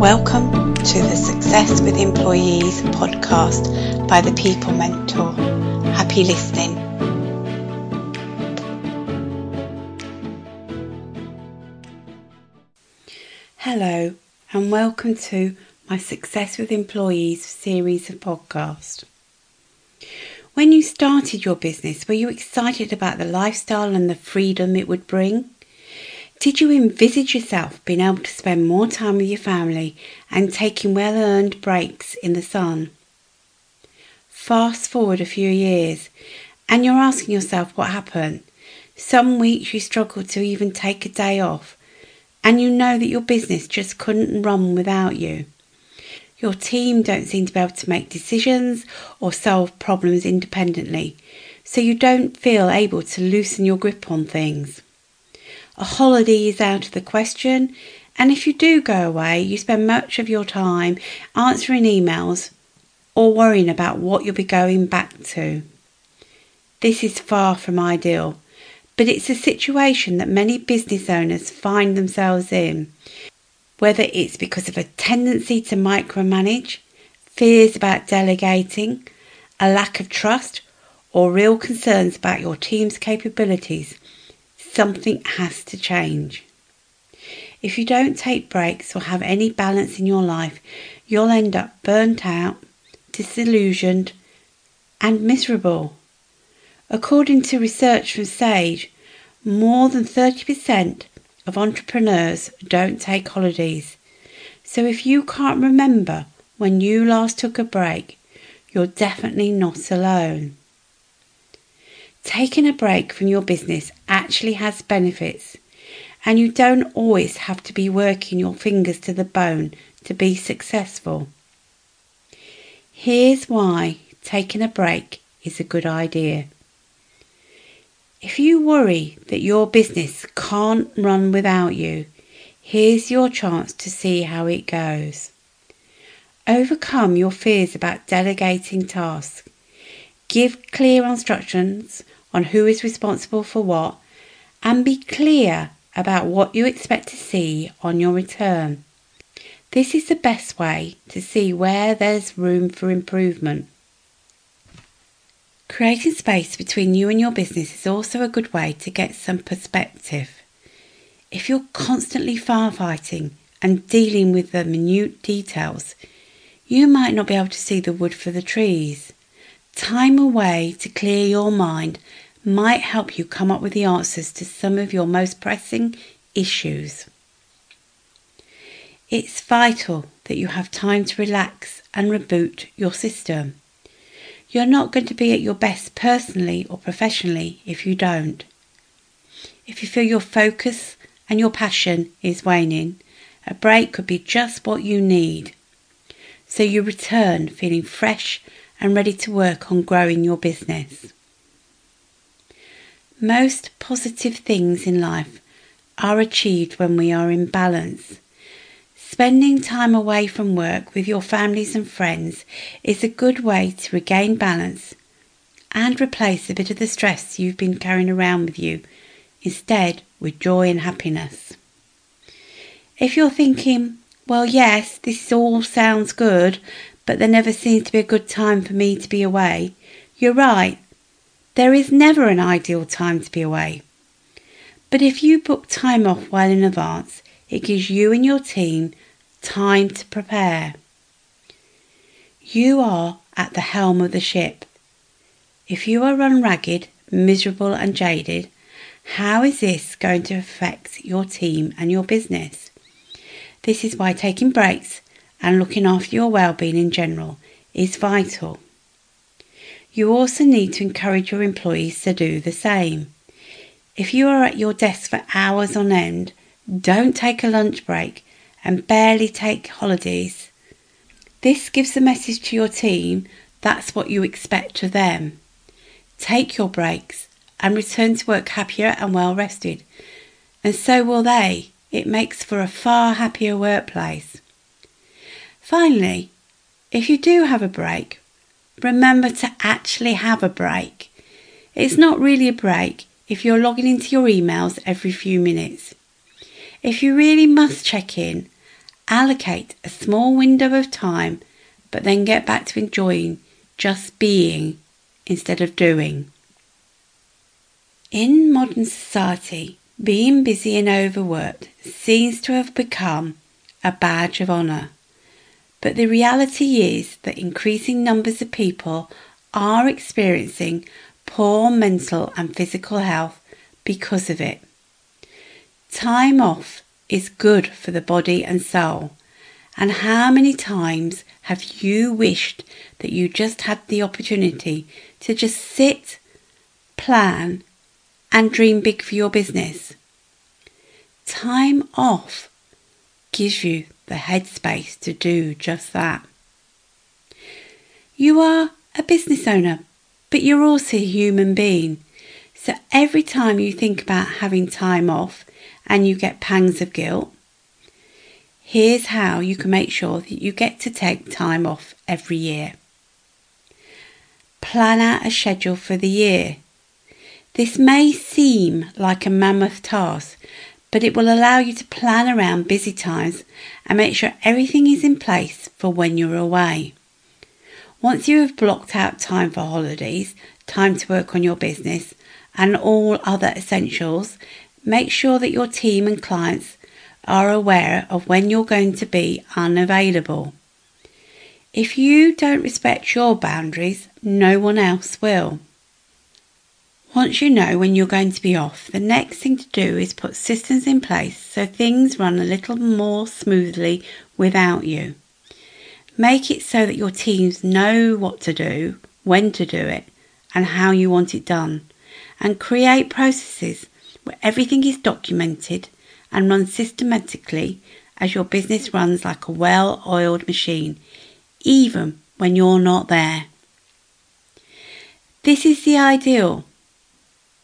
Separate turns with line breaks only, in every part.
Welcome to the Success with Employees podcast by the People Mentor. Happy listening. Hello, and welcome to my Success with Employees series of podcasts. When you started your business, were you excited about the lifestyle and the freedom it would bring? Did you envisage yourself being able to spend more time with your family and taking well earned breaks in the sun? Fast forward a few years and you're asking yourself what happened. Some weeks you struggled to even take a day off, and you know that your business just couldn't run without you. Your team don't seem to be able to make decisions or solve problems independently, so you don't feel able to loosen your grip on things. A holiday is out of the question, and if you do go away, you spend much of your time answering emails or worrying about what you'll be going back to. This is far from ideal, but it's a situation that many business owners find themselves in, whether it's because of a tendency to micromanage, fears about delegating, a lack of trust, or real concerns about your team's capabilities something has to change. If you don't take breaks or have any balance in your life, you'll end up burnt out, disillusioned, and miserable. According to research from Sage, more than 30% of entrepreneurs don't take holidays. So if you can't remember when you last took a break, you're definitely not alone. Taking a break from your business actually has benefits, and you don't always have to be working your fingers to the bone to be successful. Here's why taking a break is a good idea. If you worry that your business can't run without you, here's your chance to see how it goes. Overcome your fears about delegating tasks. Give clear instructions on who is responsible for what and be clear about what you expect to see on your return. This is the best way to see where there's room for improvement. Creating space between you and your business is also a good way to get some perspective. If you're constantly firefighting and dealing with the minute details, you might not be able to see the wood for the trees. Time away to clear your mind might help you come up with the answers to some of your most pressing issues. It's vital that you have time to relax and reboot your system. You're not going to be at your best personally or professionally if you don't. If you feel your focus and your passion is waning, a break could be just what you need. So you return feeling fresh and ready to work on growing your business. Most positive things in life are achieved when we are in balance. Spending time away from work with your families and friends is a good way to regain balance and replace a bit of the stress you've been carrying around with you, instead, with joy and happiness. If you're thinking, well, yes, this all sounds good, but there never seems to be a good time for me to be away, you're right. There is never an ideal time to be away. But if you book time off well in advance, it gives you and your team time to prepare. You are at the helm of the ship. If you are run ragged, miserable, and jaded, how is this going to affect your team and your business? This is why taking breaks and looking after your well-being in general is vital. You also need to encourage your employees to do the same. If you are at your desk for hours on end, don't take a lunch break and barely take holidays. This gives the message to your team that's what you expect of them. Take your breaks and return to work happier and well rested, and so will they. It makes for a far happier workplace. Finally, if you do have a break, remember to actually have a break. It's not really a break if you're logging into your emails every few minutes. If you really must check in, Allocate a small window of time, but then get back to enjoying just being instead of doing. In modern society, being busy and overworked seems to have become a badge of honour. But the reality is that increasing numbers of people are experiencing poor mental and physical health because of it. Time off is good for the body and soul. And how many times have you wished that you just had the opportunity to just sit, plan, and dream big for your business? Time off gives you the headspace to do just that. You are a business owner, but you're also a human being. So every time you think about having time off and you get pangs of guilt, here's how you can make sure that you get to take time off every year. Plan out a schedule for the year. This may seem like a mammoth task, but it will allow you to plan around busy times and make sure everything is in place for when you're away. Once you have blocked out time for holidays, time to work on your business, and all other essentials, make sure that your team and clients are aware of when you're going to be unavailable. If you don't respect your boundaries, no one else will. Once you know when you're going to be off, the next thing to do is put systems in place so things run a little more smoothly without you. Make it so that your teams know what to do, when to do it, and how you want it done. And create processes where everything is documented and run systematically as your business runs like a well oiled machine, even when you're not there. This is the ideal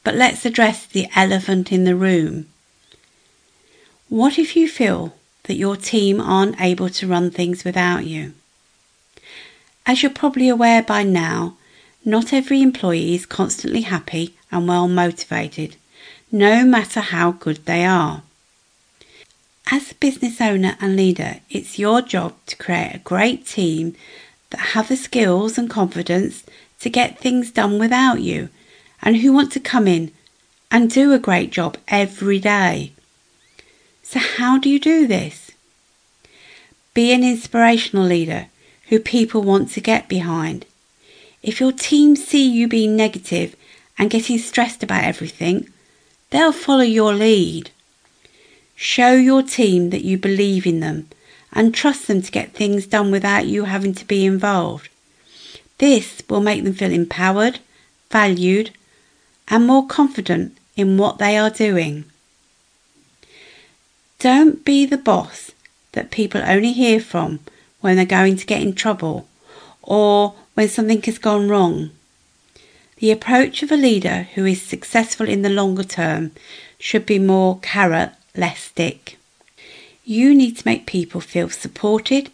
but let's address the elephant in the room. What if you feel that your team aren't able to run things without you? As you're probably aware by now, not every employee is constantly happy and well motivated, no matter how good they are. As a business owner and leader, it's your job to create a great team that have the skills and confidence to get things done without you and who want to come in and do a great job every day. So, how do you do this? Be an inspirational leader who people want to get behind. If your team see you being negative and getting stressed about everything, they'll follow your lead. Show your team that you believe in them and trust them to get things done without you having to be involved. This will make them feel empowered, valued, and more confident in what they are doing. Don't be the boss that people only hear from when they're going to get in trouble or when something has gone wrong. The approach of a leader who is successful in the longer term should be more carrot, less stick. You need to make people feel supported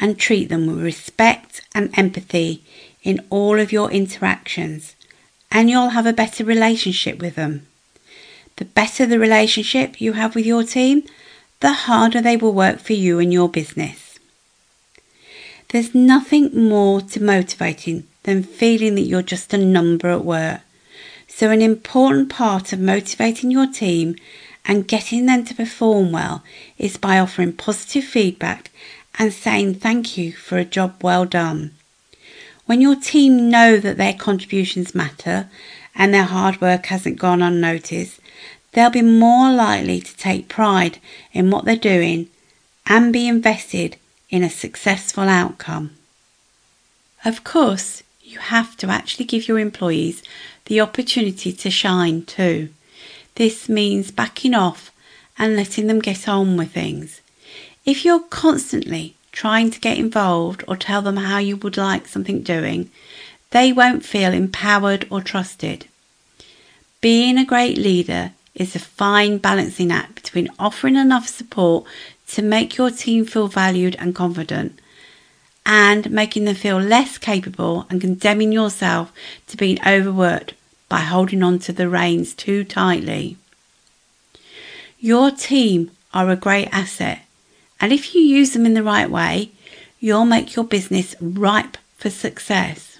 and treat them with respect and empathy in all of your interactions and you'll have a better relationship with them. The better the relationship you have with your team, the harder they will work for you and your business. There's nothing more to motivating than feeling that you're just a number at work. So, an important part of motivating your team and getting them to perform well is by offering positive feedback and saying thank you for a job well done. When your team know that their contributions matter and their hard work hasn't gone unnoticed, they'll be more likely to take pride in what they're doing and be invested in a successful outcome. Of course, you have to actually give your employees the opportunity to shine too. This means backing off and letting them get on with things. If you're constantly trying to get involved or tell them how you would like something doing, they won't feel empowered or trusted. Being a great leader is a fine balancing act between offering enough support to make your team feel valued and confident and making them feel less capable and condemning yourself to being overworked by holding on to the reins too tightly. Your team are a great asset And if you use them in the right way, you'll make your business ripe for success.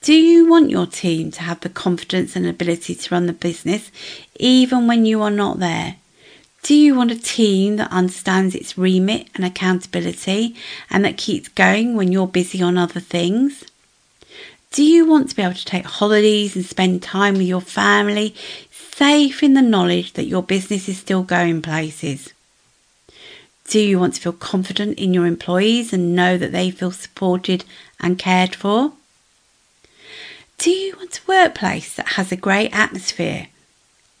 Do you want your team to have the confidence and ability to run the business even when you are not there? Do you want a team that understands its remit and accountability and that keeps going when you're busy on other things? Do you want to be able to take holidays and spend time with your family, safe in the knowledge that your business is still going places? Do you want to feel confident in your employees and know that they feel supported and cared for? Do you want a workplace that has a great atmosphere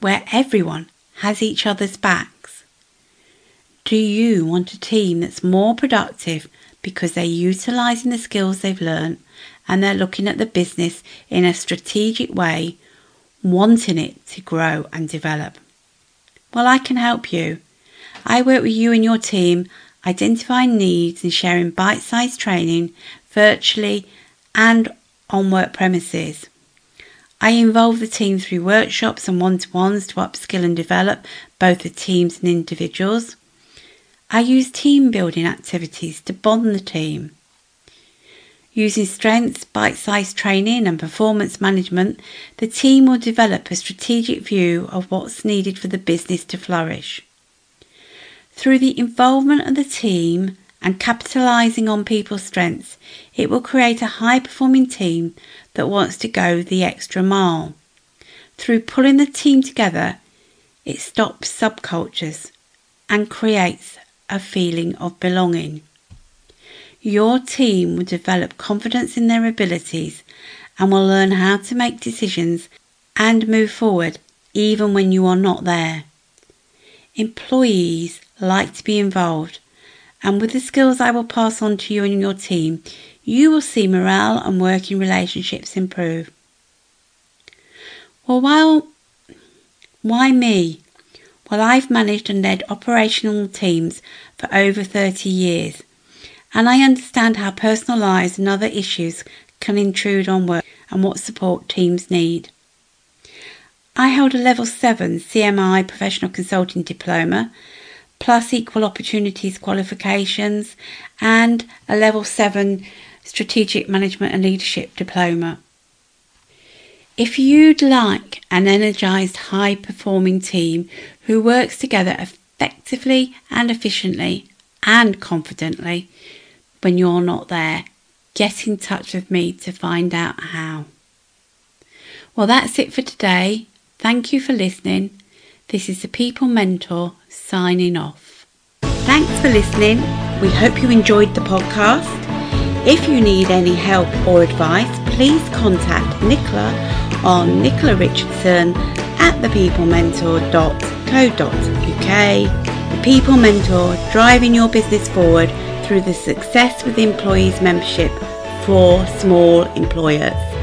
where everyone has each other's backs? Do you want a team that's more productive because they're utilising the skills they've learned and they're looking at the business in a strategic way, wanting it to grow and develop? Well, I can help you. I work with you and your team identifying needs and sharing bite sized training virtually and on work premises. I involve the team through workshops and one to ones to upskill and develop both the teams and individuals. I use team building activities to bond the team. Using strengths, bite sized training, and performance management, the team will develop a strategic view of what's needed for the business to flourish. Through the involvement of the team and capitalising on people's strengths, it will create a high performing team that wants to go the extra mile. Through pulling the team together, it stops subcultures and creates a feeling of belonging. Your team will develop confidence in their abilities and will learn how to make decisions and move forward even when you are not there. Employees like to be involved, and with the skills I will pass on to you and your team, you will see morale and working relationships improve. Well, while, why me? Well, I've managed and led operational teams for over 30 years, and I understand how personal lives and other issues can intrude on work and what support teams need. I held a level 7 CMI professional consulting diploma plus equal opportunities qualifications and a level 7 strategic management and leadership diploma. If you'd like an energized high performing team who works together effectively and efficiently and confidently when you're not there, get in touch with me to find out how. Well, that's it for today. Thank you for listening. This is the People Mentor signing off. Thanks for listening. We hope you enjoyed the podcast. If you need any help or advice, please contact Nicola on Nicola Richardson at thepeoplementor.co.uk. The People Mentor, driving your business forward through the Success with Employees membership for small employers.